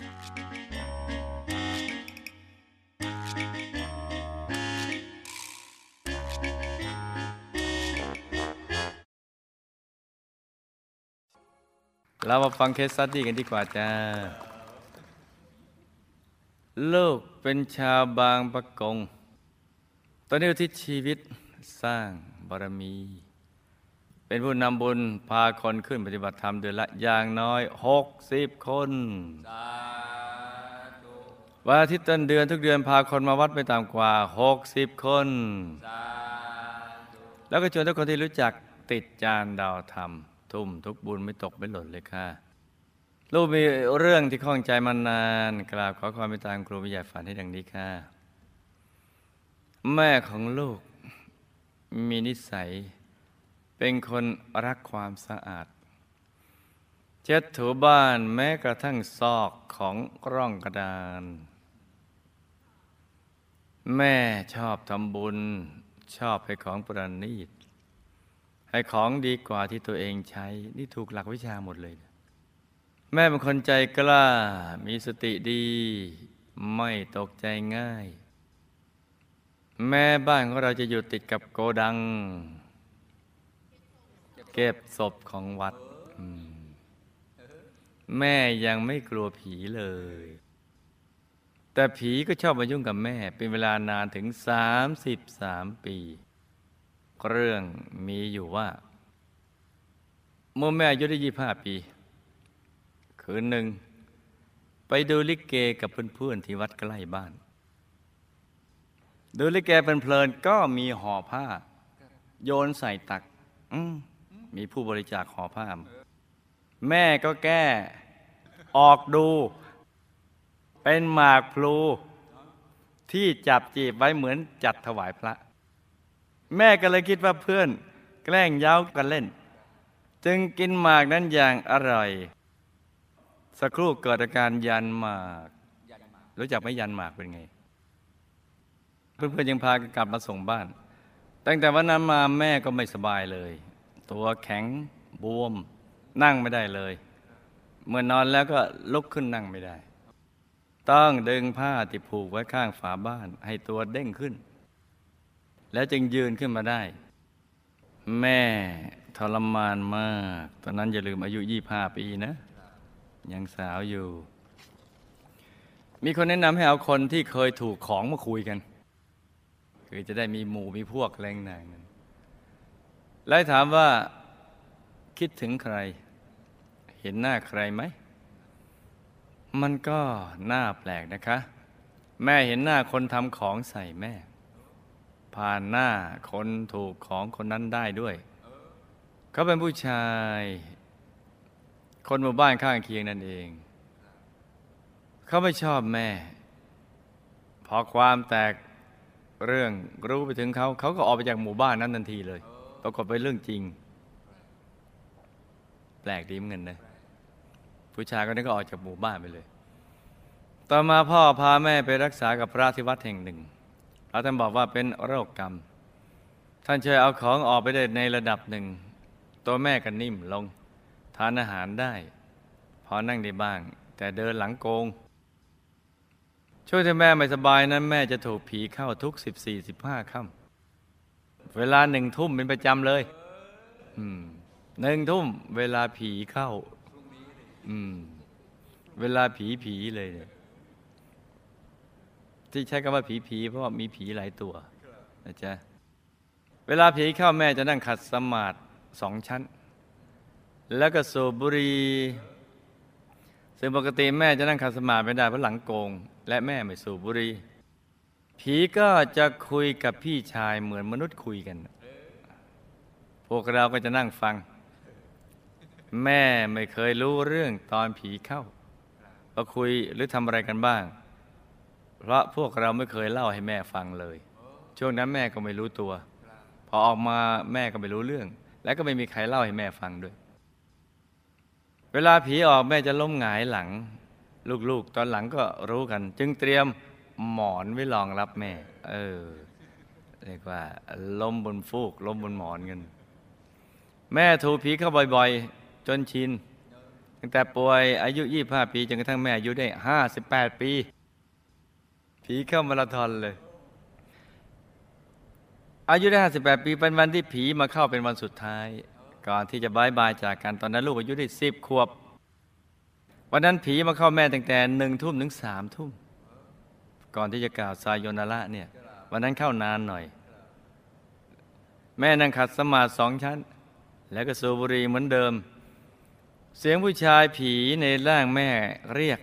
เรามาฟังเคสสตัดดี้กันดีกว่าจ้า ลูกเป็นชาวบางประกง ตอนนี้ทิศชีวิตสร้างบารมี เป็นผู้นำบุญพาคนขึ้นปฏิบัติธรรมเดือนละอย่างน้อยหกสิบคนวันอาทิตย์ต้นเดือนทุกเดือนพาคนมาวัดไม่ต่ำกว่าหกสิบคน แล้วก็ชวนทุกคนที่รู้จักติดจานดาวธรรม ทุ่มทุกบุญไม่ตกไม่หล่นเลยค่ะลูกมีเรื่องที่ข้องใจมานานกราบขอความเมตตาครูวิทยาฝันให้ดังนี้ค่ะ แม่ของลูกมีนิสัย เป็นคนรักความสะอาด เช็ดถูบ้านแม้กระทั่งซอกของร่องกระดาน แม่ชอบทำบุญ ชอบให้ของประณีต ให้ของดีกว่าที่ตัวเองใช้ นี่ถูกหลักวิชาหมดเลย แม่เป็นคนใจกล้า มีสติดี ไม่ตกใจง่าย แม่บ้านของเราจะอยู่ติดกับโกดัง เก็บศพของวัด แม่ยังไม่กลัวผีเลย แต่ผีก็ชอบมายุ่งกับแม่ เป็นเวลานานถึง 33 ปี เรื่องมีอยู่ว่า เมื่อแม่อายุได้ยี่ห้าปี คืนหนึ่ง ไปดูลิเกกับเพื่อนๆที่วัดใกล้บ้าน ดูลิเกเพลินๆก็มีห่อผ้า โยนใส่ตัก อืม มีผู้บริจาคห่อผ้าแม่ก็แก้ ออกดู เป็นหมากพลู ที่จับจีบไว้เหมือนจัดถวายพระ แม่ก็เลยคิดว่าเพื่อน แกล้งเย้ากันเล่น จึงกินหมากนั้นอย่างอร่อย สักครู่เกิดอาการยันหมาก รู้จักไหมยันหมากเป็นไง เพื่อนๆยังพากันกลับมาส่งบ้าน ตั้งแต่วันนั้นมาแม่ก็ไม่สบายเลย ตัวแข็งบวม นั่งไม่ได้เลย เมื่อนอนแล้วก็ลุกขึ้นนั่งไม่ได้ ต้องดึงผ้าที่ผูกไว้ข้างฝาบ้าน ให้ตัวเด้งขึ้น แล้วจึงยืนขึ้นมาได้ แม่ทรมานมาก ตอนนั้นอย่าลืมอายุยี่ห้าปีนะ ยังสาวอยู่ มีคนแนะนำให้เอาคนที่เคยถูกของมาคุยกัน คือจะได้มีหมู่มีพวกแรงหนางนั้น แล้วถามว่าคิดถึงใคร เห็นหน้าใครไหม มันก็น่าแปลกนะคะ แม่เห็นหน้าคนทำของใส่แม่ ผ่านหน้าคนถูกของคนนั้นได้ด้วย เขาเป็นผู้ชาย คนหมู่บ้านข้างเคียงนั่นเอง เขาไม่ชอบแม่ พอความแตกเรื่องรู้ไปถึงเขา เขาก็ออกไปจากหมู่บ้านนั้นทันทีเลย ปรากฏเป็นเรื่องจริง แปลกดีเหมือนกันนะผู้ชายคนนี้ก็ออกจากหมู่บ้านไปเลย ต่อมาพ่อพาแม่ไปรักษากับพระที่วัดแห่งหนึ่งพระท่านบอกว่าเป็นโรคกรรม ท่านช่วยเอาของออกไปได้ในระดับหนึ่ง ตัวแม่ก็นิ่มลง ทานอาหารได้ พอนั่งได้บ้าง แต่เดินหลังโกง ช่วยที่แม่ไม่สบายนั้นแม่จะถูกผีเข้าทุกสิบสี่สิบห้าค่ำ เวลาหนึ่งทุ่มเป็นประจำเลยหนึ่งทุ่ม เวลาผีเข้า เวลาผีผีเลยเนี่ยที่ใช้คำว่าผีผีเพราะว่ามีผีหลายตัวนะจ๊ะเวลาผีเข้าแม่จะนั่งขัดสมาธิสองชั้น แล้วก็สูบบุหรี่ซึ่งปกติแม่จะนั่งขัดสมาธิไม่ได้เพราะหลังโกง และแม่ไม่สูบบุหรี่ ผีก็จะคุยกับพี่ชายเหมือนมนุษย์คุยกัน พวกเราก็จะนั่งฟัง แม่ไม่เคยรู้เรื่องตอนผีเข้าว่าคุยหรือทำอะไรกันบ้าง เพราะพวกเราไม่เคยเล่าให้แม่ฟังเลย ช่วงนั้นแม่ก็ไม่รู้ตัว พอออกมาแม่ก็ไม่รู้เรื่อง และก็ไม่มีใครเล่าให้แม่ฟังด้วย เวลาผีออกแม่จะล้มหงายหลัง ลูกๆ ตอนหลังก็รู้กัน จึงเตรียม หมอนไว้รองรับแม่ เออ เรียกว่าล้มบนฟูกล้มบนหมอนกัน แม่ถูผีเข้าบ่อยๆ จนชิน ตั้งแต่ป่วยอายุ 25 ปีจนกระทั่งแม่อายุได้ 58 ปี ผีเข้ามาราธอนเลย อายุได้ 58 ปีเป็นวันที่ผีมาเข้าเป็นวันสุดท้าย ก่อนที่จะบายบายจากกันตอนนั้นลูกอายุได้ 10 ขวบ วันนั้นผีมาเข้าแม่ตั้งแต่หนึ่งทุ่มถึงสามทุ่ม ก่อนที่จะกล่าวสายโยนาระเนี่ยวันนั้นเข้านานหน่อย แม่นั่งขัดสมาธิสองชั้น แล้วก็สูบบุหรี่เหมือนเดิม เสียงผู้ชายผีในร่างแม่เรียก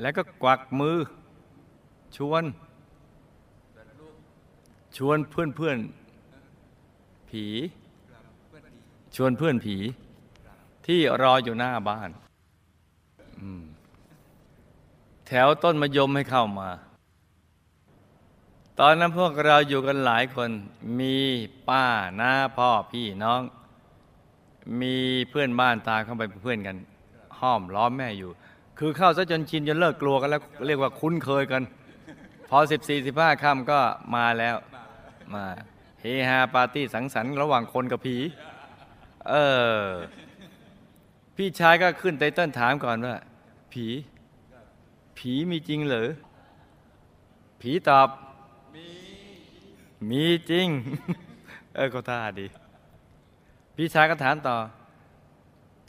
แล้วก็กวักมือ ชวน ชวนเพื่อนเพื่อนผี ชวนเพื่อนผี ที่รออยู่หน้าบ้าน แถวต้นมะยมให้เข้ามา ตอนนั้นพวกเราอยู่กันหลายคน มีป้าน้าพ่อพี่น้อง มีเพื่อนบ้านตาเข้าไปเป็นเพื่อนกัน ห้อมล้อมแม่อยู่ คือเข้าซะจนชินจนเลิกกลัวกันแล้วเรียกว่าคุ้นเคยกัน พอสิบสี่สิบห้าค่ำก็มาแล้ว มาเฮฮาปาร์ตี้สังสรรค์ระหว่างคนกับผี เออ พี่ชายก็ขึ้นไตเติ้ลถามก่อนว่า ผี ผีมีจริงเหรอ ผีตอบ มีจริง เออก็ท่าดี พี่ชายก็ถามต่อ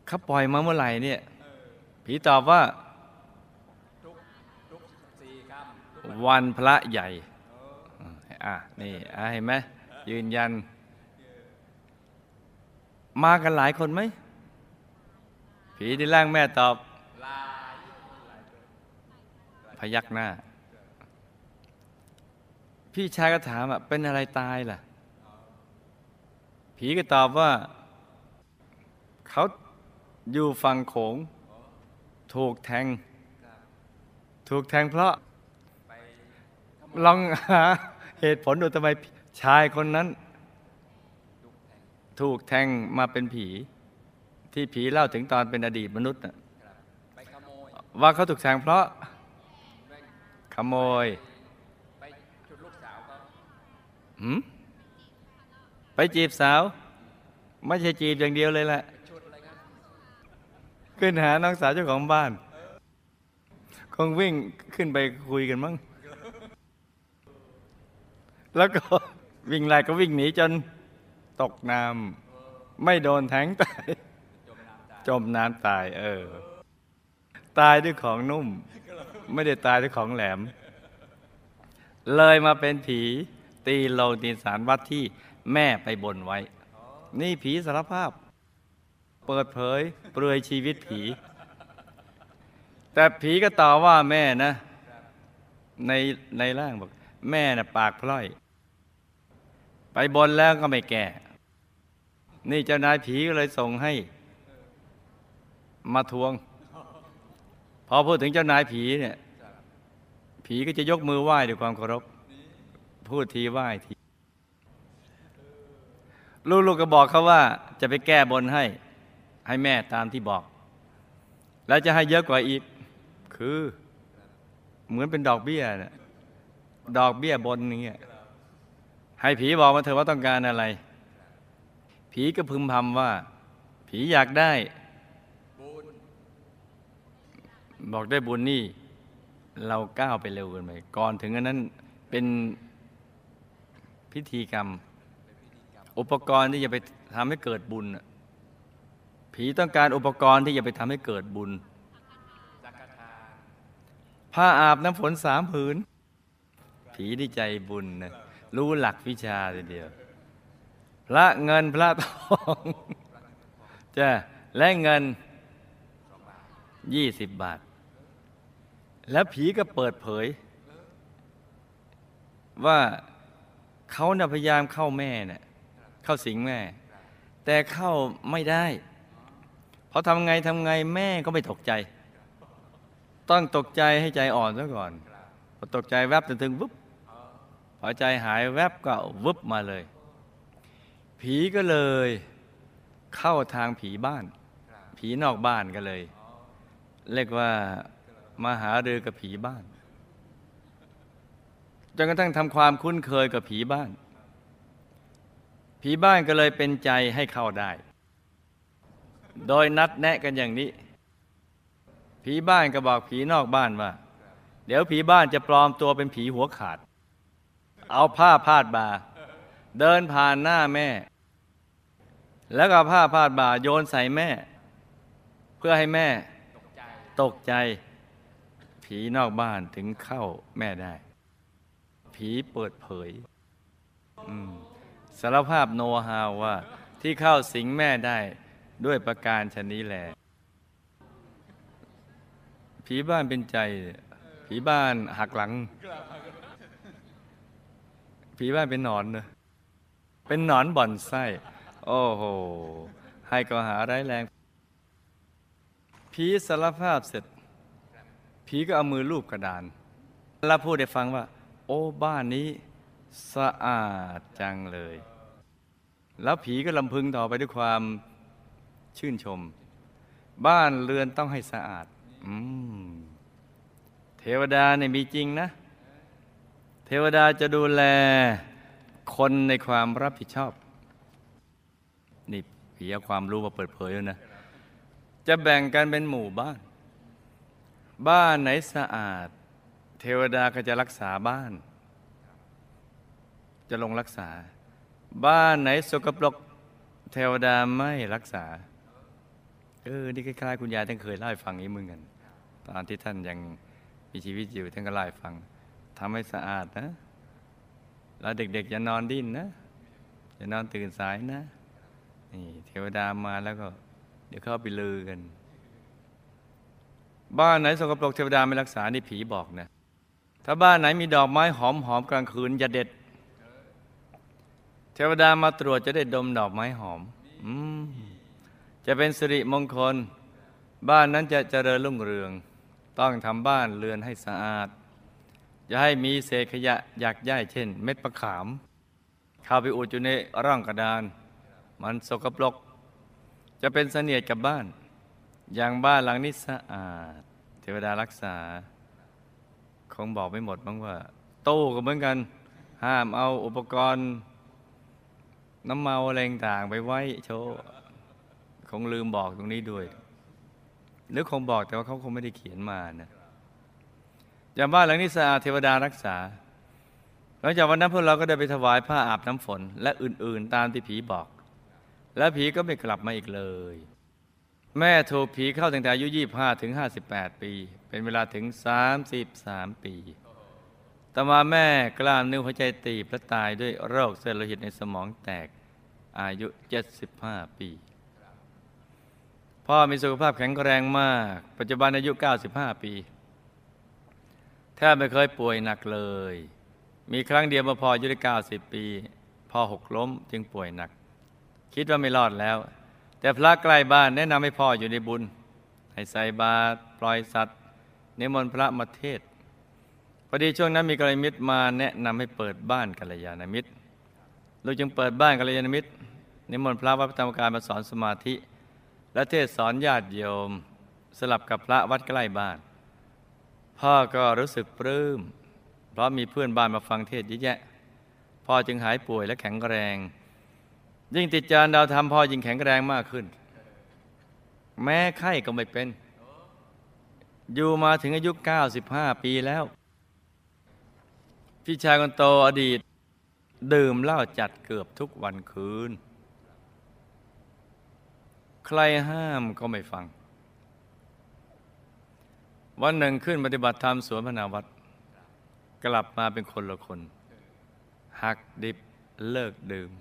เขาปล่อยมาเมื่อไหร่เนี่ยผีตอบว่าวันพระใหญ่ อะ นี่อะเห็นไหมยืนยัน มากันหลายคนไหม ผีที่ร่างแม่ตอบ พยักหน้า พี่ชายก็ถามอะเป็นอะไรตายล่ะ ผีก็ตอบว่า เขาอยู่ฝั่งโขง ถูกแทง ถูกแทงเพราะลองหาเหตุผลดูทำไมชายคนนั้น ถูกแทงมาเป็นผี ที่ผีเล่าถึงตอนเป็นอดีตมนุษย์ว่าเขาถูกแทงเพราะขโมย หืมไปจีบสาว ไม่ใช่จีบอย่างเดียวเลยแหละขึ้นหาน้องสาวเจ้าของบ้าน คงวิ่งขึ้นไปคุยกันมั้ง แล้วก็วิ่งไล่ก็วิ่งหนีจนตกน้ำไม่โดนแทงตาย จมน้ำตาย เออ ตายด้วยของนุ่ม ไม่ได้ตายด้วยของแหลม เลยมาเป็นผี ตีโลตีสารวัดที่แม่ไปบนไว้ นี่ผีสารภาพ เปิดเผยเปลือยชีวิตผี แต่ผีก็ต่อว่าแม่นะ ในในร่างบอกแม่น่ะปากพล่อย ไปบนแล้วก็ไม่แก่ นี่เจ้านายผีก็เลยส่งให้ มาทวง พอพูดถึงเจ้านายผีเนี่ย ผีก็จะยกมือไหว้ด้วยความเคารพ พูดทีไหว้ที ลูกๆก็บอกเขาว่าจะไปแก้บนให้ ให้แม่ตามที่บอก แล้วจะให้เยอะกว่าอีก คือ เหมือนเป็นดอกเบี้ยนะดอกเบี้ยบนอย่างเงี้ยให้ผีบอกมาเถอะว่าต้องการอะไร ผีก็พึมพำว่า ผีอยากได้บอกได้บุญนี่ เราก้าวไปเร็วเกินไปก่อนถึงอันนั้นเป็น พิธีกรรม อุปกรณ์ที่จะไปทำให้เกิดบุญผีต้องการอุปกรณ์ที่จะไปทำให้เกิดบุญ ผ้าอาบน้ำฝนสามผืน ผีดีใจบุญนะรู้หลักวิชาทีเดียว พระเงินพระทองจ้ะและเงินยี่สิบบาท แล้วผีก็เปิดเผย ว่า เขาน่ะพยายามเข้าแม่เน่ะเข้าสิงแม่ แต่เข้าไม่ได้พอทำไงทำไงแม่ก็ไม่ตกใจ ต้องตกใจให้ใจอ่อนซะก่อนพอตกใจแวบถึงถึงวุบพอใจหายแวบก็วุบมาเลย ผีก็เลย เข้าทางผีบ้าน ผีนอกบ้านก็เลย เรียกว่ามาหาเรือกับผีบ้าน จนกระทั่งทำความคุ้นเคยกับผีบ้าน ผีบ้านก็เลยเป็นใจให้เข้าได้ โดยนัดแนะกันอย่างนี้ ผีบ้านก็บอกผีนอกบ้านว่า เดี๋ยวผีบ้านจะปลอมตัวเป็นผีหัวขาด เอาผ้าพาดบ่าเดินผ่านหน้าแม่ แล้วก็ผ้าพาดบ่าโยนใส่แม่ เพื่อให้แม่ตกใจ ผีนอกบ้านถึงเข้าแม่ได้ ผีเปิดเผยสารภาพโนฮาวว่า ที่เข้าสิงแม่ได้ด้วยประการชนนี้แหละผีบ้านเป็นใจ ผีบ้านหักหลัง ผีบ้านเป็นหนอนเนอะเป็นหนอนบ่อนไส้ โอ้โห ให้ก็หาร้ายแรง ผีสารภาพเสร็จ ผีก็เอามือลูบกระดาน แล้วพูดให้ฟังว่า โอ้บ้านนี้สะอาดจังเลย แล้วผีก็ลำพึงต่อไปด้วยความชื่นชม บ้านเรือนต้องให้สะอาด อืม เทวดาเนี่ยมีจริงนะ เทวดาจะดูแลคนในความรับผิดชอบ นี่ผีเอาความรู้มาเปิดเผยแล้วนะ จะแบ่งกันเป็นหมู่บ้าน บ้านไหนสะอาด เทวดาก็จะรักษาบ้าน จะลงรักษา บ้านไหนสกปรกเทวดาไม่รักษา เออ นี่คล้ายๆคุณยายท่านเคยเล่าให้ฟังนี้มึงกัน ตอนที่ท่านยังมีชีวิตอยู่ท่านก็เล่าให้ฟังทำให้สะอาดนะ แล้วเด็กๆอย่านอนดิ้นนะ อย่านอนตื่นสายนะ นี่เทวดามาแล้วก็ เดี๋ยวเข้าไปลือกัน บ้านไหนสกปรกเทวดาไม่รักษา นี่ผีบอกนะ ถ้าบ้านไหนมีดอกไม้หอมหอมกลางคืนอย่าเด็ด เทวดามาตรวจจะได้ดมดอกไม้หอมอืมจะเป็นสิริมงคล บ้านนั้นจะเจริญรุ่งเรือง ต้องทำบ้านเรือนให้สะอาด อย่าให้มีเศษขยะอยากย่ายเช่น เม็ดมะขาม เข้าไปอุดอยู่ในร่องกระดาน มันสกปรกจะเป็นเสนียดกับบ้าน อย่างบ้านหลังนี้สะอาด เทวดารักษา คงบอกไม่หมดบ้างว่า ตู้ก็เหมือนกัน ห้ามเอาอุปกรณ์ น้ำเมาอะไรต่างไปไว้โชว์คงลืมบอกตรงนี้ด้วย หรือคงบอกแต่ว่าเขาคงไม่ได้เขียนมานะอย่างบ้านหลังนี้สะอาดเทวดารักษา หลังจากวันนั้นพวกเราก็ได้ไปถวายผ้าอาบน้ำฝน และอื่น ๆ ตามที่ผีบอก และผีก็ไม่กลับมาอีกเลย แม่ถูกผีเข้าตั้งแต่อายุ 25 ถึง 58 ปี เป็นเวลาถึง 33 ปี ต่อมาแม่กล้ามเนื้อหัวใจตีบและตายด้วยโรคเส้นโลหิตในสมองแตกอายุ 75 ปี พ่อมีสุขภาพแข็งแรงมาก ปัจจุบันอายุ 95 ปีแทบไม่เคยป่วยหนักเลย มีครั้งเดียวมื่อพ่ออายุได้90 ปี พ่อหกล้มจึงป่วยหนัก คิดว่าไม่รอดแล้ว แต่พระใกล้บ้านแนะนำให้พ่ออยู่ในบุญ ให้ใส่บาตรปล่อยสัตว์นิมนต์พระมาเทศพอดีช่วงนั้นมีกัลยาณมิตรมาแนะนำให้เปิดบ้านกัลยาณมิตรลูกจึงเปิดบ้านกัลยาณมิตร นิมนต์พระวัดพระธรรมกายมาสอนสมาธิ และเทศสอนญาติโยมสลับกับพระวัดใกล้บ้าน พ่อก็รู้สึกปลื้ม เพราะมีเพื่อนบ้านมาฟังเทศเยอะแยะ พ่อจึงหายป่วยและแข็งแรง ยิ่งติดจานดาวทำพ่อยิ่งแข็งแรงมากขึ้น แม้ไข้ก็ไม่เป็น อยู่มาถึงอายุ 95 ปีแล้ว พี่ชายคนโตอดีต ดื่มเหล้าจัดเกือบทุกวันคืน ใครห้ามก็ไม่ฟัง วันหนึ่งขึ้นปฏิบัติธรรมสวนพนาวัดกลับมาเป็นคนละคน หักดิบเลิกดื่ม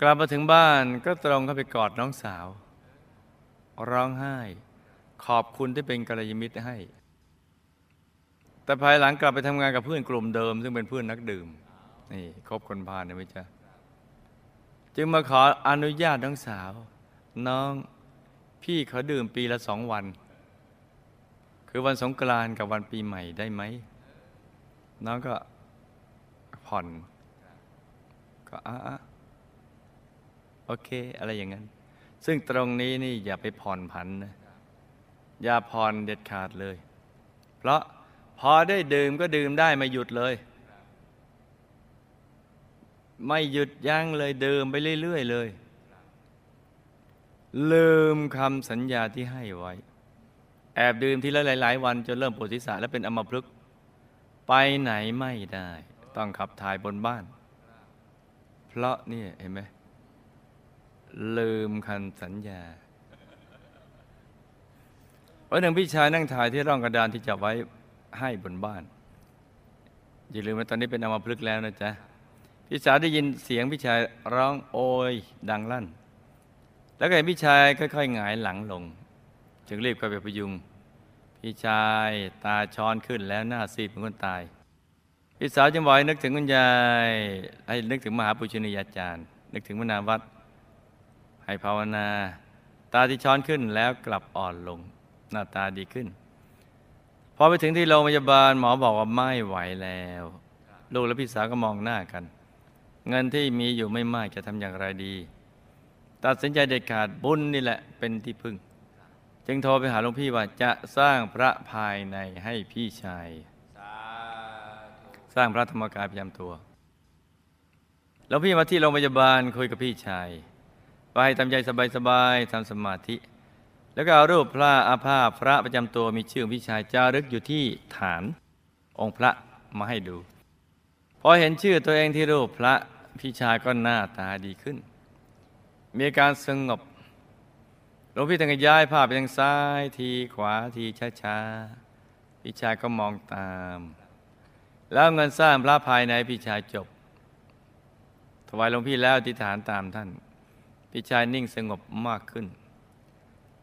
กลับมาถึงบ้านก็ตรงเข้าไปกอดน้องสาว ร้องไห้ ขอบคุณที่เป็นกัลยาณมิตรให้ แต่ภายหลังกลับไปทำงานกับเพื่อนกลุ่มเดิม ซึ่งเป็นเพื่อนนักดื่มนี่คบคนพาลนี่ยไหมจ๊ะจึงมาขออนุญาตน้องสาว น้องพี่เขาดื่มปีละสองวัน คือวันสงกรานต์กับวันปีใหม่ได้ไหม น้องก็ผ่อน ก็อะ โอเค อะไรอย่างนั้น ซึ่งตรงนี้นี่อย่าไปผ่อนผันนะอย่าผ่อนเด็ดขาดเลย เพราะพอได้ดื่มก็ดื่มได้ไม่หยุดเลย ไม่หยุดยั้งเลยดื่มไปเรื่อยๆเลย ลืมคำสัญญาที่ให้ไว้ แอบดื่มทีละหลาย ๆ วันจนเริ่มปวดศีรษะและเป็นอัมพฤกษ์ไปไหนไม่ได้ ต้องขับถ่ายบนบ้าน เพราะเนี่ยเห็นไหม ลืมคันสัญญาวันหนึ่งพี่ชายนั่งถ่ายที่ร่องกระดานที่จับไว้ให้บนบ้าน อย่าลืมว่าตอนนี้เป็นอมพฤกแล้วนะจ๊ะ พี่สาวได้ยินเสียงพี่ชายร้องโอยดังลั่น แล้วก็เห็นพี่ชายค่อยๆหงายหลังลง จึงรีบเข้าไปพยุง พี่ชายตาช้อนขึ้นแล้วหน้าซีดเหมือนคนตาย พี่สาวจึงบอกให้นึกถึงคุณยายให้นึกถึงมหาปุชนียาจารย์ นึกถึงมนาวัด ให้ภาวนา ตาที่ช้อนขึ้นแล้วกลับอ่อนลง หน้าตาดีขึ้น พอไปถึงที่โรงพยาบาลหมอบอกว่าไม่ไหวแล้ว ลูกและพี่สาวก็มองหน้ากัน เงินที่มีอยู่ไม่มากจะทำอย่างไรดี ตัดสินใจเด็ดขาดบุญนี่แหละเป็นที่พึ่ง จึงโทรไปหาหลวงพี่ว่าจะสร้างพระภายในให้พี่ชาย สร้างพระธรรมกายประจำตัวหลวพี่มาที่โรงพยาบาลคุยกับพี่ชาย ไปทำใจสบายๆทำสมาธิ แล้วก็เอารูปพระอาภาพพระประจำตัวมีชื่อพี่ชายจารึกอยู่ที่ฐานองค์พระมาให้ดู พอเห็นชื่อตัวเองที่รูปพระพี่ชายก็หน้าตาดีขึ้น มีอาการสงบหลวงพี่ตั้งย้ายภาพไปทางซ้ายทีขวาทีช้าๆพี่ชายก็มองตาม แล้วเงินสร้างพระภายในพี่ชายจบ ถวายหลวงพี่แล้วอธิษฐานตามท่าน พี่ชายนิ่งสงบมากขึ้น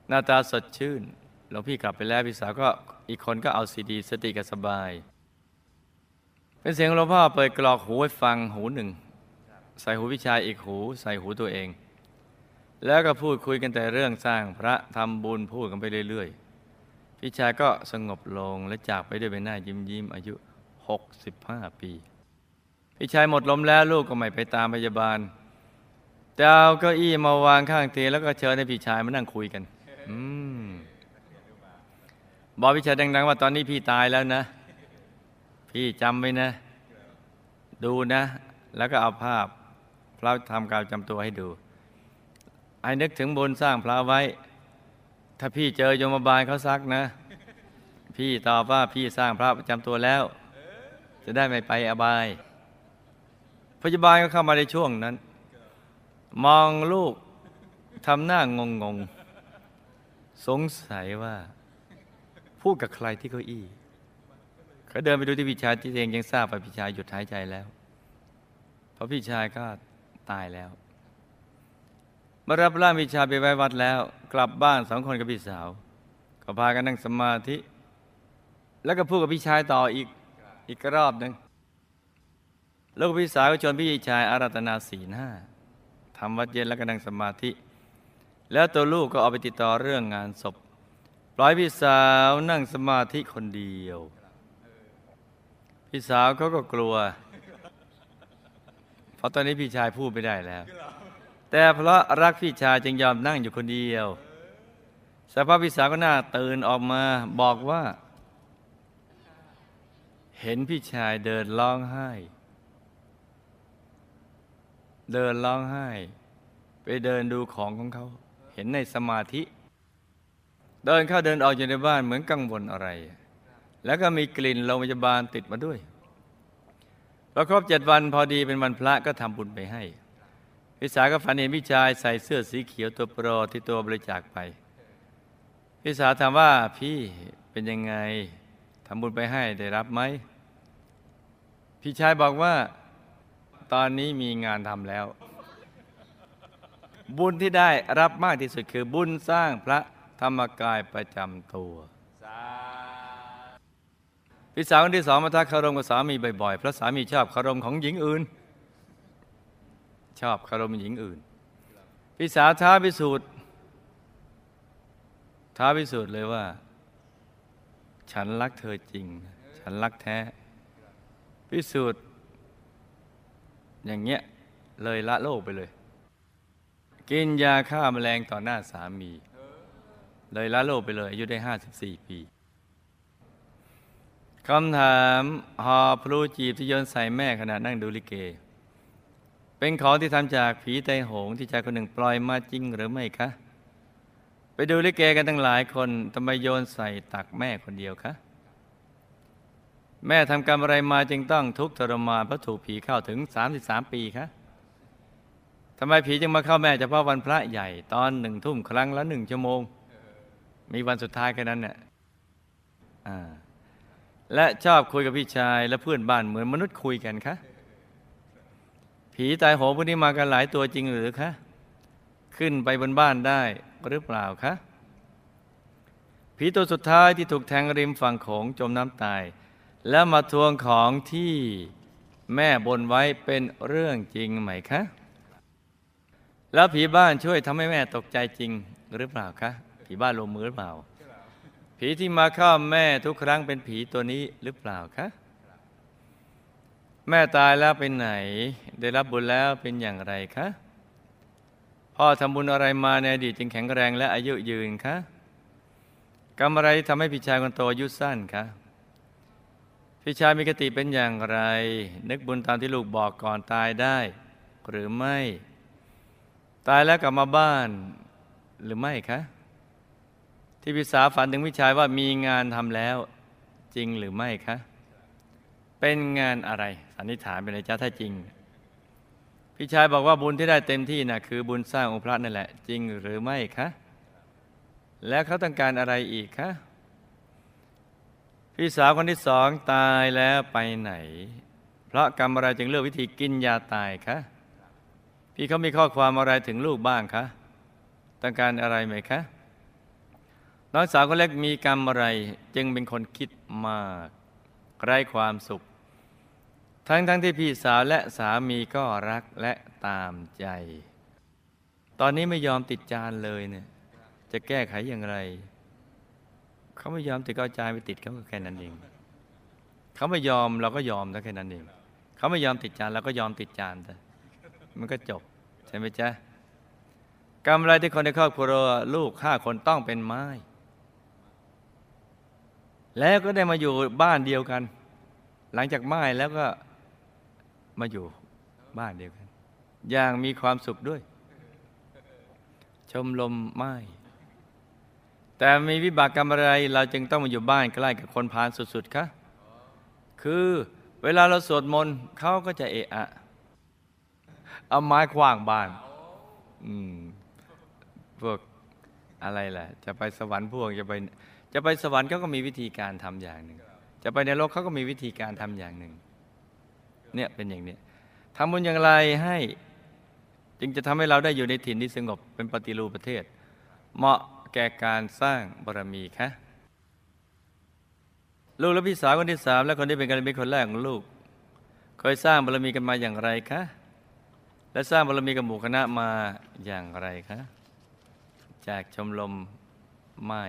หน้าตาสดชื่นหลวงพี่กลับไปแล้วพี่สาวก็อีกคนก็เอาซีดีสติกับสบาย เป็นเสียงหลวงพ่อเปิดกรอกหูให้ฟังหูหนึ่ง ใส่หูพี่ชายอีกหู ใส่หูตัวเอง แล้วก็พูดคุยกันแต่เรื่องสร้างพระทำบุญพูดกันไปเรื่อยๆ พี่ชายก็สงบลงและจากไปด้วยใบหน้ายิ้มยิ้มอายุ 65 ปี พี่ชายหมดลมแล้วลูกก็ไม่ไปตามพยาบาล แต่เอาเก้าอี้มาวางข้างเตียงแล้วก็เชิญให้พี่ชายมานั่งคุยกัน อืมบอกพี่ชายดังๆว่าตอนนี้พี่ตายแล้วนะ พี่จำไว้นะ ดูนะ แล้วก็เอาภาพพระทำการจำตัวให้ดูให้นึกถึงบุญสร้างพระไว้ ถ้าพี่เจอโยมบาลเขาซักนะ พี่ตอบว่าพี่สร้างพระประจำตัวแล้ว จะได้ไม่ไปอบาย พยาบาลก็เข้ามาในช่วงนั้น มองลูกทำหน้างงงๆสงสัยว่า พูดกับใครที่เก้าอี้เขาเดินไปดูที่พี่ชายที่เองยังทราบว่าพี่ชายหยุดหายใจแล้ว เพราะพี่ชายก็ตายแล้วมารับร่างพี่ชายไปไว้วัดแล้ว กลับบ้านสองคนกับพี่สาว ก็พากันนั่งสมาธิ แล้วก็พูดกับพี่ชายต่ออีกอีกรอบหนึ่งแล้วก็พี่สาวก็ชวนพี่ชายอารัตนาศีลห้า ทำวัดเย็นแล้วก็นั่งสมาธิ แล้วตัวลูกก็เอาไปติดต่อเรื่องงานศพปล่อยพี่สาวนั่งสมาธิคนเดียว พี่สาวเขาก็กลัว เพราะตอนนี้พี่ชายพูดไม่ได้แล้ว แต่เพราะรักพี่ชายจึงยอมนั่งอยู่คนเดียวสักพักพี่สาวก็น้าตื่นออกมาบอกว่า เห็นพี่ชายเดินร้องไห้ เดินร้องไห้ ไปเดินดูของของเขา เห็นในสมาธิ เดินเข้าเดินออกอยู่ในบ้านเหมือนกังวลอะไร แล้วก็มีกลิ่นโรงพยาบาลติดมาด้วยพอครบเจ็ดวันพอดีเป็นวันพระก็ทำบุญไปให้พี่สาก็ฝันเห็นพี่ชายใส่เสื้อสีเขียวตัวโปรที่ตัวบริจาคไปพี่สาถามว่าพี่เป็นยังไงทำบุญไปให้ได้รับไหมพี่ชายบอกว่า ตอนนี้มีงานทำแล้ว บุญที่ได้รับมากที่สุดคือบุญสร้างพระธรรมกายประจำตัวพี่สาวคนที่สองมาทักคารมกับสามีบ่อยๆเพราะสามีชอบคารมของหญิงอื่น ชอบคารมหญิงอื่น พี่สาวท้าพิสูจน์ท้าพิสูจน์เลยว่า ฉันรักเธอจริง ฉันรักแท้ พิสูจน์ อย่างเงี้ยเลยละโลกไปเลย กินยาฆ่าแมลงต่อหน้าสามี เลยละโลกไปเลย อายุได้ห้าสิบสี่ปีคำถามหอพลูจีบที่โยนใส่แม่ขณะนั่งดูลิเก เป็นของที่ทำจากผีไตโหงที่ชายคนหนึ่งปล่อยมาจริงหรือไม่คะ ไปดูลิเกกันตั้งหลายคนทำไมโยนใส่ตักแม่คนเดียวคะ แม่ทำกรรมอะไรมาจึงต้องทุกข์ทรมานเพราะถูกผีเข้าถึง 33 ปีคะทำไมผีจึงมาเข้าแม่เฉพาะวันพระใหญ่ตอนหนึ่งทุ่มครั้งละหนึ่งชั่วโมง มีวันสุดท้ายแค่นั้นเนี่ยและชอบคุยกับพี่ชายและเพื่อนบ้านเหมือนมนุษย์คุยกันคะผีตายโหงพวกนี้มากันหลายตัวจริงหรือคะ ขึ้นไปบนบ้านได้หรือเปล่าคะ ผีตัวสุดท้ายที่ถูกแทงริมฝั่งโขงจมน้ำตาย แล้วมาทวงของที่แม่บนไว้เป็นเรื่องจริงไหมคะ แล้วผีบ้านช่วยทำให้แม่ตกใจจริงหรือเปล่าคะ ผีบ้านลงมือหรือเปล่า ผีที่มาเข้าแม่ทุกครั้งเป็นผีตัวนี้หรือเปล่าคะ แม่ตายแล้วเป็นไหน ได้รับบุญแล้วเป็นอย่างไรคะ พ่อทำบุญอะไรมาในอดีตจึงแข็งแรงและอายุยืนคะกรรมอะไรทำให้พี่ชายคนโตอายุสั้นคะ พี่ชายมีกติเป็นอย่างไร นึกบุญตามที่ลูกบอกก่อนตายได้ หรือไม่ ตายแล้วกลับมาบ้านหรือไม่คะที่พี่สาวฝันถึงพี่ชายว่ามีงานทำแล้ว จริงหรือไม่คะเป็นงานอะไรสันนิษฐานเป็นไรจ้าถ้าจริง พี่ชายบอกว่าบุญที่ได้เต็มที่น่ะคือบุญสร้างองค์พระนั่นแหละ จริงหรือไม่คะแล้วเขาต้องการอะไรอีกคะ พี่สาวคนที่สองตายแล้วไปไหน เพราะกรรมอะไรจึงเลือกวิธีกินยาตายคะพี่เขามีข้อความอะไรถึงลูกบ้างคะต้องการอะไรไหมคะน้องสาวคนเล็กมีกรรมอะไรจึงเป็นคนคิดมากไร้ความสุข ทั้งทั้งที่พี่สาวและสามีก็รักและตามใจ ตอนนี้ไม่ยอมติดจานเลยเนี่ยจะแก้ไขอย่างไร เขาไม่ยอมติดก็เอาจานไปติดเขาก็แค่นั้นเอง เขาไม่ยอมเราก็ยอมแต่แค่นั้นเอง เขาไม่ยอมติดจานเราก็ยอมติดจานแต่มันก็จบใช่ไหมจ๊ะกรรมอะไรที่คนในครอบครัวลูกห้าคนต้องเป็นไม้ แล้วก็ได้มาอยู่บ้านเดียวกัน หลังจากไม้แล้วก็มาอยู่บ้านเดียวกัน อย่างมีความสุขด้วย ชมลมไม้ แต่มีวิบากกรรมอะไรเราจึงต้องมาอยู่บ้านใกล้กับคนพาลสุดๆคะคือเวลาเราสวดมนต์เขาก็จะเอะอะเอาไม้ขว้างบ้านอืมพวกอะไรล่ะ จะไปสวรรค์พวกจะไปจะไปสวรรค์เขาก็มีวิธีการทำอย่างหนึ่ง จะไปในโลกเขาก็มีวิธีการทำอย่างหนึ่ง เนี่ยเป็นอย่างเนี้ยทำบุญอย่างไรให้ จึงจะทำให้เราได้อยู่ในถิ่นที่สงบเป็นปฏิรูปประเทศ เหมาะ ก่การสร้างบารมีคะลูกและพี่สาวคนที่สามและคนที่เป็นกัลยาณมิตรคนแรกของลูก เคยสร้างบารมีกันมาอย่างไรคะและสร้างบารมีกับหมู่คณะมาอย่างไรคะจากชมรมไม้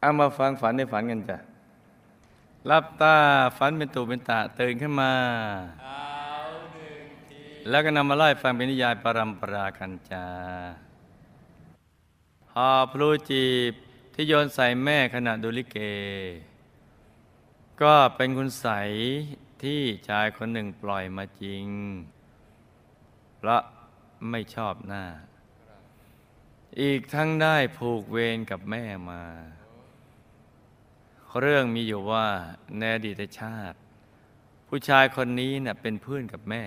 เอามาฟังฝันในฝันกันจ้ะรับตาฝันเป็นตูเป็นตาตื่นขึ้นมา แล้วก็นำมาไล่ฟังเป็นนิยายปรัมปรากันจาหอพลูจีบที่โยนใส่แม่ขณะดูลิเก ก็เป็นคุณใสที่ชายคนหนึ่งปล่อยมาจริงเพราะไม่ชอบหน้า อีกทั้งได้ผูกเวรกับแม่มา เรื่องมีอยู่ว่าในอดีตชาติ ผู้ชายคนนี้เนะ่ยเป็นเพื่อนกับแม่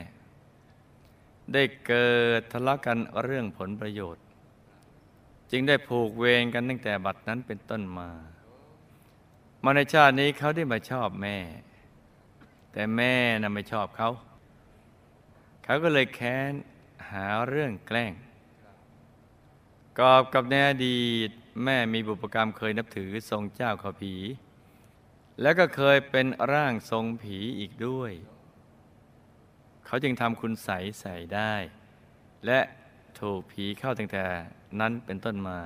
ได้เกิดทะเลาะกันเรื่องผลประโยชน์ จึงได้ผูกเวรกันตั้งแต่บัดนั้นเป็นต้นมามาในชาตินี้เขาได้มาชอบแม่ แต่แม่น่ะไม่ชอบเขา เขาก็เลยแค้นหาเรื่องแกล้ง กอบกับในอดีตแม่มีบุพกรรมเคยนับถือทรงเจ้าขาผี แล้วก็เคยเป็นร่างทรงผีอีกด้วย เขาจึงทำคุณใสใส่ได้ และถูกผีเข้าตั้งแต่นั้นเป็นต้นมา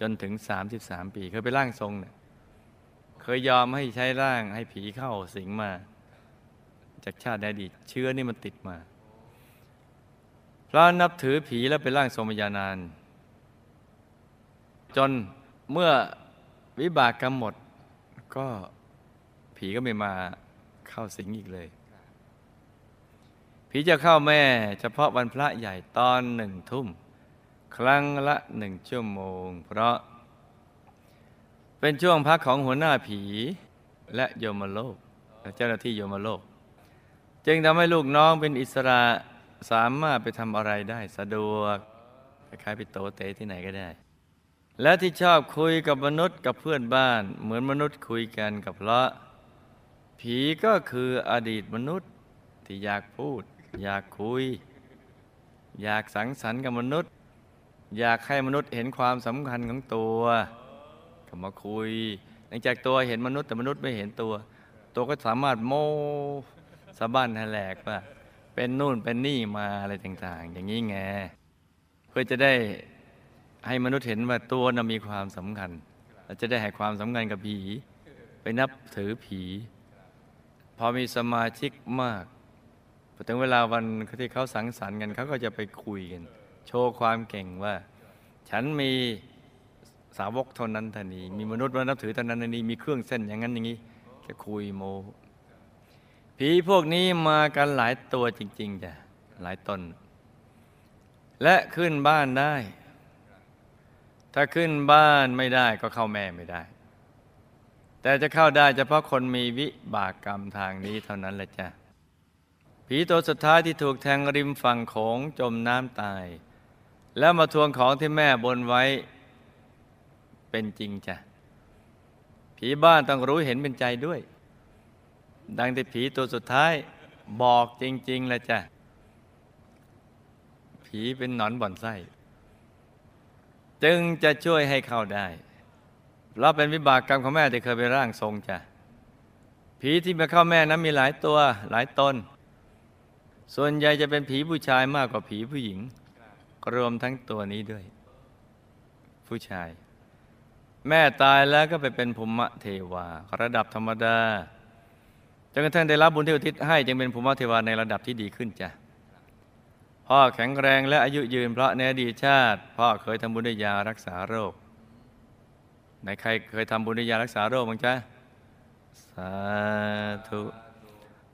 จนถึง 33 ปีเคยเป็นร่างทรงเนี่ยเคยยอมให้ใช้ร่างให้ผีเข้าสิงมา จากชาติในอดีตเชื้อนี่มันติดมาพระนับถือผีแล้วเป็นร่างทรงมายานาน จนเมื่อวิบากกรรมหมดก็ผีก็ไม่มาเข้าสิงอีกเลย ผีจะเข้าแม่เฉพาะวันพระใหญ่ตอนหนึ่งทุ่ม ครั้งละหนึ่งชั่วโมง เพราะ เป็นช่วงพักของหัวหน้าผีและโยมโลกและเจ้าหน้าที่โยมโลก จึงทำให้ลูกน้องเป็นอิสระสามารถไปทำอะไรได้สะดวกคล้ายๆไปโตเตะที่ไหนก็ได้ และที่ชอบคุยกับมนุษย์กับเพื่อนบ้าน เหมือนมนุษย์คุยกันกับเพราะผีก็คืออดีตมนุษย์ที่อยากพูด อยากคุย อยากสังสรรค์กับมนุษย์ อยากให้มนุษย์เห็นความสำคัญของตัวก็มาคุย หลังจากตัวเห็นมนุษย์แต่มนุษย์ไม่เห็นตัว ตัวก็สามารถโมสะบั้นแหลกว่าเป็นนู่นเป็นนี่มาอะไรต่างๆ อย่างนี้ไงเพื่อจะได้ให้มนุษย์เห็นว่าตัวน่ะมีความสำคัญเราจะได้ให้ความสำคัญกับผี ไปนับถือผี พอมีสมาชิกมาก อถึงเวลาวันที่เขาสังสรรค์กันเขาก็จะไปคุยกัน โชว์ความเก่งว่า ฉันมีสาวกเท่านั้นเท่านี้ มีมนุษย์มานับถือเท่านั้นเท่านี้ มีเครื่องเส้นอย่างนั้นอย่างนี้จะคุยโมผีพวกนี้มากันหลายตัวจริง ๆจ้ะหลายตน และขึ้นบ้านได้ ถ้าขึ้นบ้านไม่ได้ก็เข้าแม่ไม่ได้ แต่จะเข้าได้เฉพาะคนมีวิบากกรรมทางนี้เท่านั้นแหละจ้ะ ผีตัวสุดท้ายที่ถูกแทงริมฝั่งโขงจมน้ำตาย แล้วมาทวงของที่แม่บนไว้เป็นจริงจ้ะ ผีบ้านต้องรู้เห็นเป็นใจด้วย ดังที่ผีตัวสุดท้ายบอกจริงๆแล้วจ้ะ ผีเป็นหนอนบ่อนไส้ จึงจะช่วยให้เข้าได้เพราะเป็นวิบากกรรมของแม่ที่เคยเป็นร่างทรงจ้ะ ผีที่มาเข้าแม่นั้นมีหลายตัวหลายตน ส่วนใหญ่จะเป็นผีผู้ชายมากกว่าผีผู้หญิง รวมทั้งตัวนี้ด้วย ผู้ชาย แม่ตายแล้วก็ไปเป็นภูมิเทวา ระดับธรรมดาจนกระทั่งได้รับบุญที่อุทิศให้จึงเป็นภูมิเทวาในระดับที่ดีขึ้นจ้ะพ่อแข็งแรงและอายุยืนเพราะในอดีตชาติ พ่อเคยทำบุญด้วยยารักษาโรคไหนใครเคยทำบุญด้วยยารักษาโรคบ้างจ๊ะสาธุ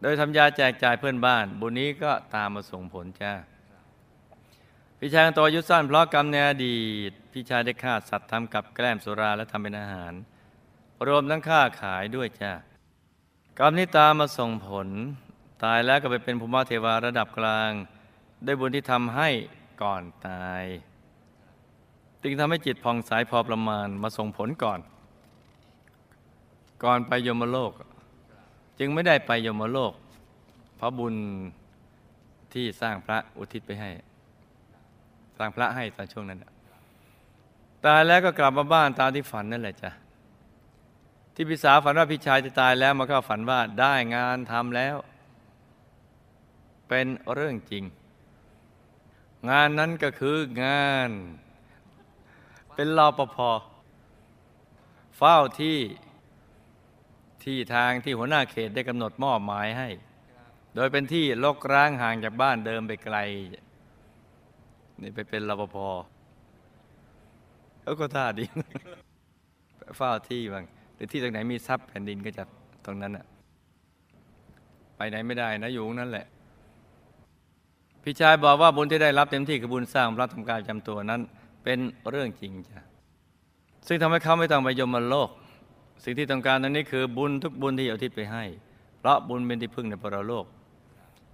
โดยทำยาแจกจ่ายเพื่อนบ้าน บุญนี้ก็ตามมาส่งผลจ้าพี่ชายตัวยุสั้นเพราะกรรมในอดีตพี่ชายได้ฆ่าสัตว์ทำกับแกล้มสุราและทำเป็นอาหาร รวมทั้งฆ่าขายด้วยจ้ากรรมนี้ตามมาส่งผล ตายแล้วก็ไปเป็นภูมิเทวาระดับกลางด้วยบุญที่ทำให้ก่อนตาย จึงทำให้จิตผ่องใสพอประมาณมาส่งผลก่อน ก่อนไปยมโลก จึงไม่ได้ไปยมโลก เพราะบุญที่สร้างพระอุทิศไปให้ สร้างพระให้ตอนช่วงนั้นตายแล้วก็กลับมาบ้านตามที่ฝันนั่นแหละจ้ะที่พี่สาวฝันว่าพี่ชายจะตายแล้วมาก็ฝันว่าได้งานทำแล้ว เป็นเรื่องจริง งานนั้นก็คืองาน เป็นรอปภเฝ้าที่ ที่ทางที่หัวหน้าเขตได้กำหนดมอบหมายให้ โดยเป็นที่ลกร้างห่างจากบ้านเดิมไปไกล นี่ไปเป็นรปภแล้วก็ท่าดีเฝ้าที่บางหรือที่ตรงไหนมีทรัพย์แผ่นดินก็จะตรงนั้นอะไปไหนไม่ได้นะอยู่นั้นแหละ พี่ชายบอกว่าบุญที่ได้รับเต็มที่คือบุญสร้างพระธรรมกายจำตัวนั้น เป็นเรื่องจริงจ้ะซึ่งทำให้เขาไม่ต้องไปยมโลก สิ่งที่ต้องการตอนนี้คือบุญทุกบุญที่อาทิศไปให้ เพราะบุญเป็นที่พึ่งในปรโลก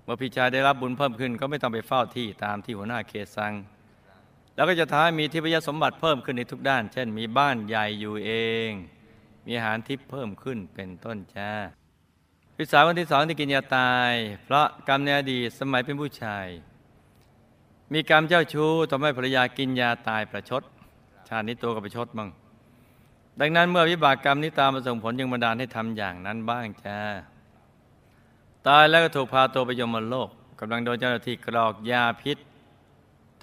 เมื่อพี่ชายได้รับบุญเพิ่มขึ้น ก็ไม่ต้องไปเฝ้าที่ตามที่หัวหน้าเขตสั่งแล้วก็จะท้ายมีทิพยสมบัติเพิ่มขึ้นในทุกด้าน เช่น มีบ้านใหญ่อยู่เอง มีอาหารทิพย์เพิ่มขึ้นเป็นต้นจ้าพี่สาวคนที่สองที่กินยาตาย เพราะกรรมในอดีตสมัยเป็นผู้ชาย มีกรรมเจ้าชู้ทำให้ภรรยากินยาตายประชด ชาตินี้ตัวก็ประชดมั่ง ดังนั้นเมื่อวิบากกรรมนี้ตามมาส่งผลยังบันดาลให้ทำอย่างนั้นบ้างจ้าตายแล้วก็ถูกพาตัวไปยมโลกกำลังโดนเจ้าหน้าที่กรอกยาพิษ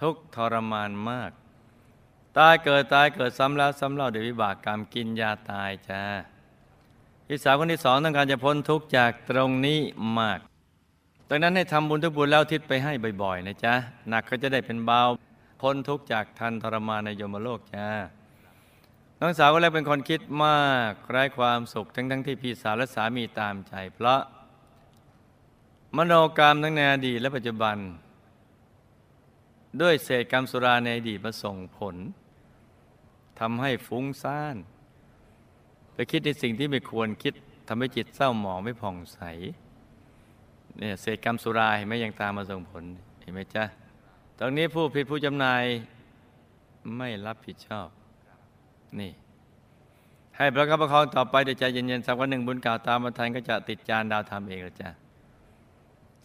ทุกทรมานมาก ตายเกิดตายเกิดซ้ำแล้วซ้ำเล่าด้วยวิบากกรรมกินยาตายจ้าพี่สาวคนที่สองต้องการจะพ้นทุกข์จากตรงนี้มากดังนั้นให้ทำบุญทุกบุญแล้วทิศไปให้บ่อยๆนะจ๊ะหนักก็จะได้เป็นเบาพ้นทุกข์จากทันทรมานในยมโลกจ้า น้องสาวก็เลยเป็นคนคิดมากไร้ความสุขทั้งทั้งๆที่พี่สาวและสามีตามใจ เพราะ มโนกรรมทั้งในอดีตและปัจจุบัน ด้วยเศษกรรมสุราในอดีตมาส่งผลทำให้ฟุ้งซ่าน ไปคิดในสิ่งที่ไม่ควรคิดทำให้จิตเศร้าหมองไม่ผ่องใสเนี่ยเศษกรรมสุราเห็นไหมยังตามมาส่งผลเห็นไหมจ๊ะตรงนี้ผู้ผิดผู้จำหน่ายไม่รับผิดชอบ นี่ ให้ประคับประคองต่อไปดี๋ยใจเย็นๆสักวันหนึ่งบุญเก่าตามมาทันก็จะติดจานดาวธรรมเองละจ้ะ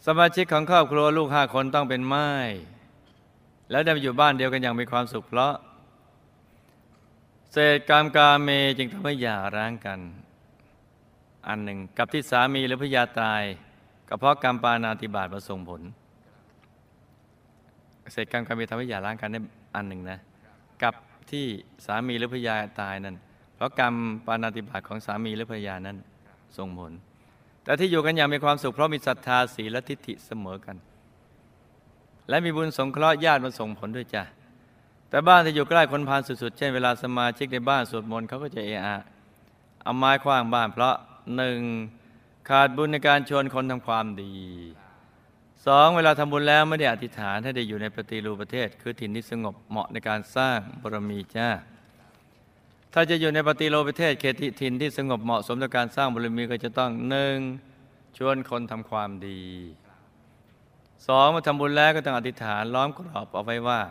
สมาชิกของครอบครัวลูกห้าคนต้องเป็นไม้แล้วได้อยู่บ้านเดียวกันอย่างมีความสุขเพราะเศษกรรมกาเมจึงทำให้หย่าร้างกัน อันหนึ่งกับที่สามีหรือพยาตายก็เพราะกรรมปานาติบาตมาส่งผล เศษกรรมกาเมทำให้หย่าร้างกันได้อันหนึ่งนะ กับ ที่สามีหรือภรรยาตายนั้นเพราะกรรมปานาติบาตของสามีหรือภรรยานั้นส่งผล แต่ที่อยู่กันอย่างมีความสุขเพราะมีศรัทธาศีลและทิฏฐิเสมอกัน และมีบุญสงเคราะห์ญาติมาส่งผลด้วยจ้ะแต่บ้านที่อยู่ใกล้คนพาลสุดๆ เช่นเวลาสมาชิกในบ้านสวดมนต์เขาก็จะเอะอะเอาไม้คว้างบ้านเพราะหนึ่งขาดบุญในการชวนคนทำความดี สองเวลาทำบุญแล้วไม่ได้อธิษฐานให้ได้อยู่ในปฏิรูปประเทศ คือถิ่นที่สงบเหมาะในการสร้างบารมีจ้าถ้าจะอยู่ในปฏิโลปประเทศเขตถิ่นที่สงบเหมาะสมต่อการสร้างบารมีก็จะต้องหนึ่งชวนคนทำความดีสองมาทำบุญแล้วก็ต้องอธิษฐานล้อมกรอบเอาไว้ว่า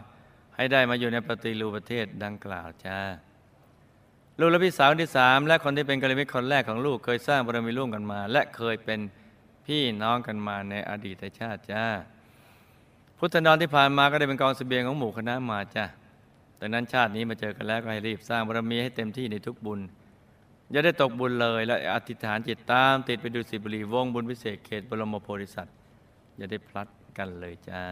ให้ได้มาอยู่ในปฏิรูปประเทศดังกล่าวจ้าลูกและพี่สาวที่สามและคนที่เป็นกัลยาณมิตรคนแรกของลูกเคยสร้างบารมีร่วมกันมา และเคยเป็น พี่น้องกันมาในอดีตชาติจ้า พุทธนอนที่ผ่านมาก็ได้เป็นกองเสบียงของหมู่คณะมาจ้าดังนั้นชาตินี้มาเจอกันแล้วก็ให้รีบสร้างบารมีให้เต็มที่ในทุกบุญ อย่าได้ตกบุญเลยและอธิษฐานจิตตาม ติดไปดูสิบุรีวงบุญพิเศษเขตบรมโพธิสัตว์อย่าได้พลัดกันเลยจ้า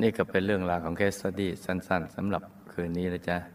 นี่ก็เป็นเรื่องราวของเคสสตี้สั้น ๆสำหรับคืนนี้นะจ๊ะ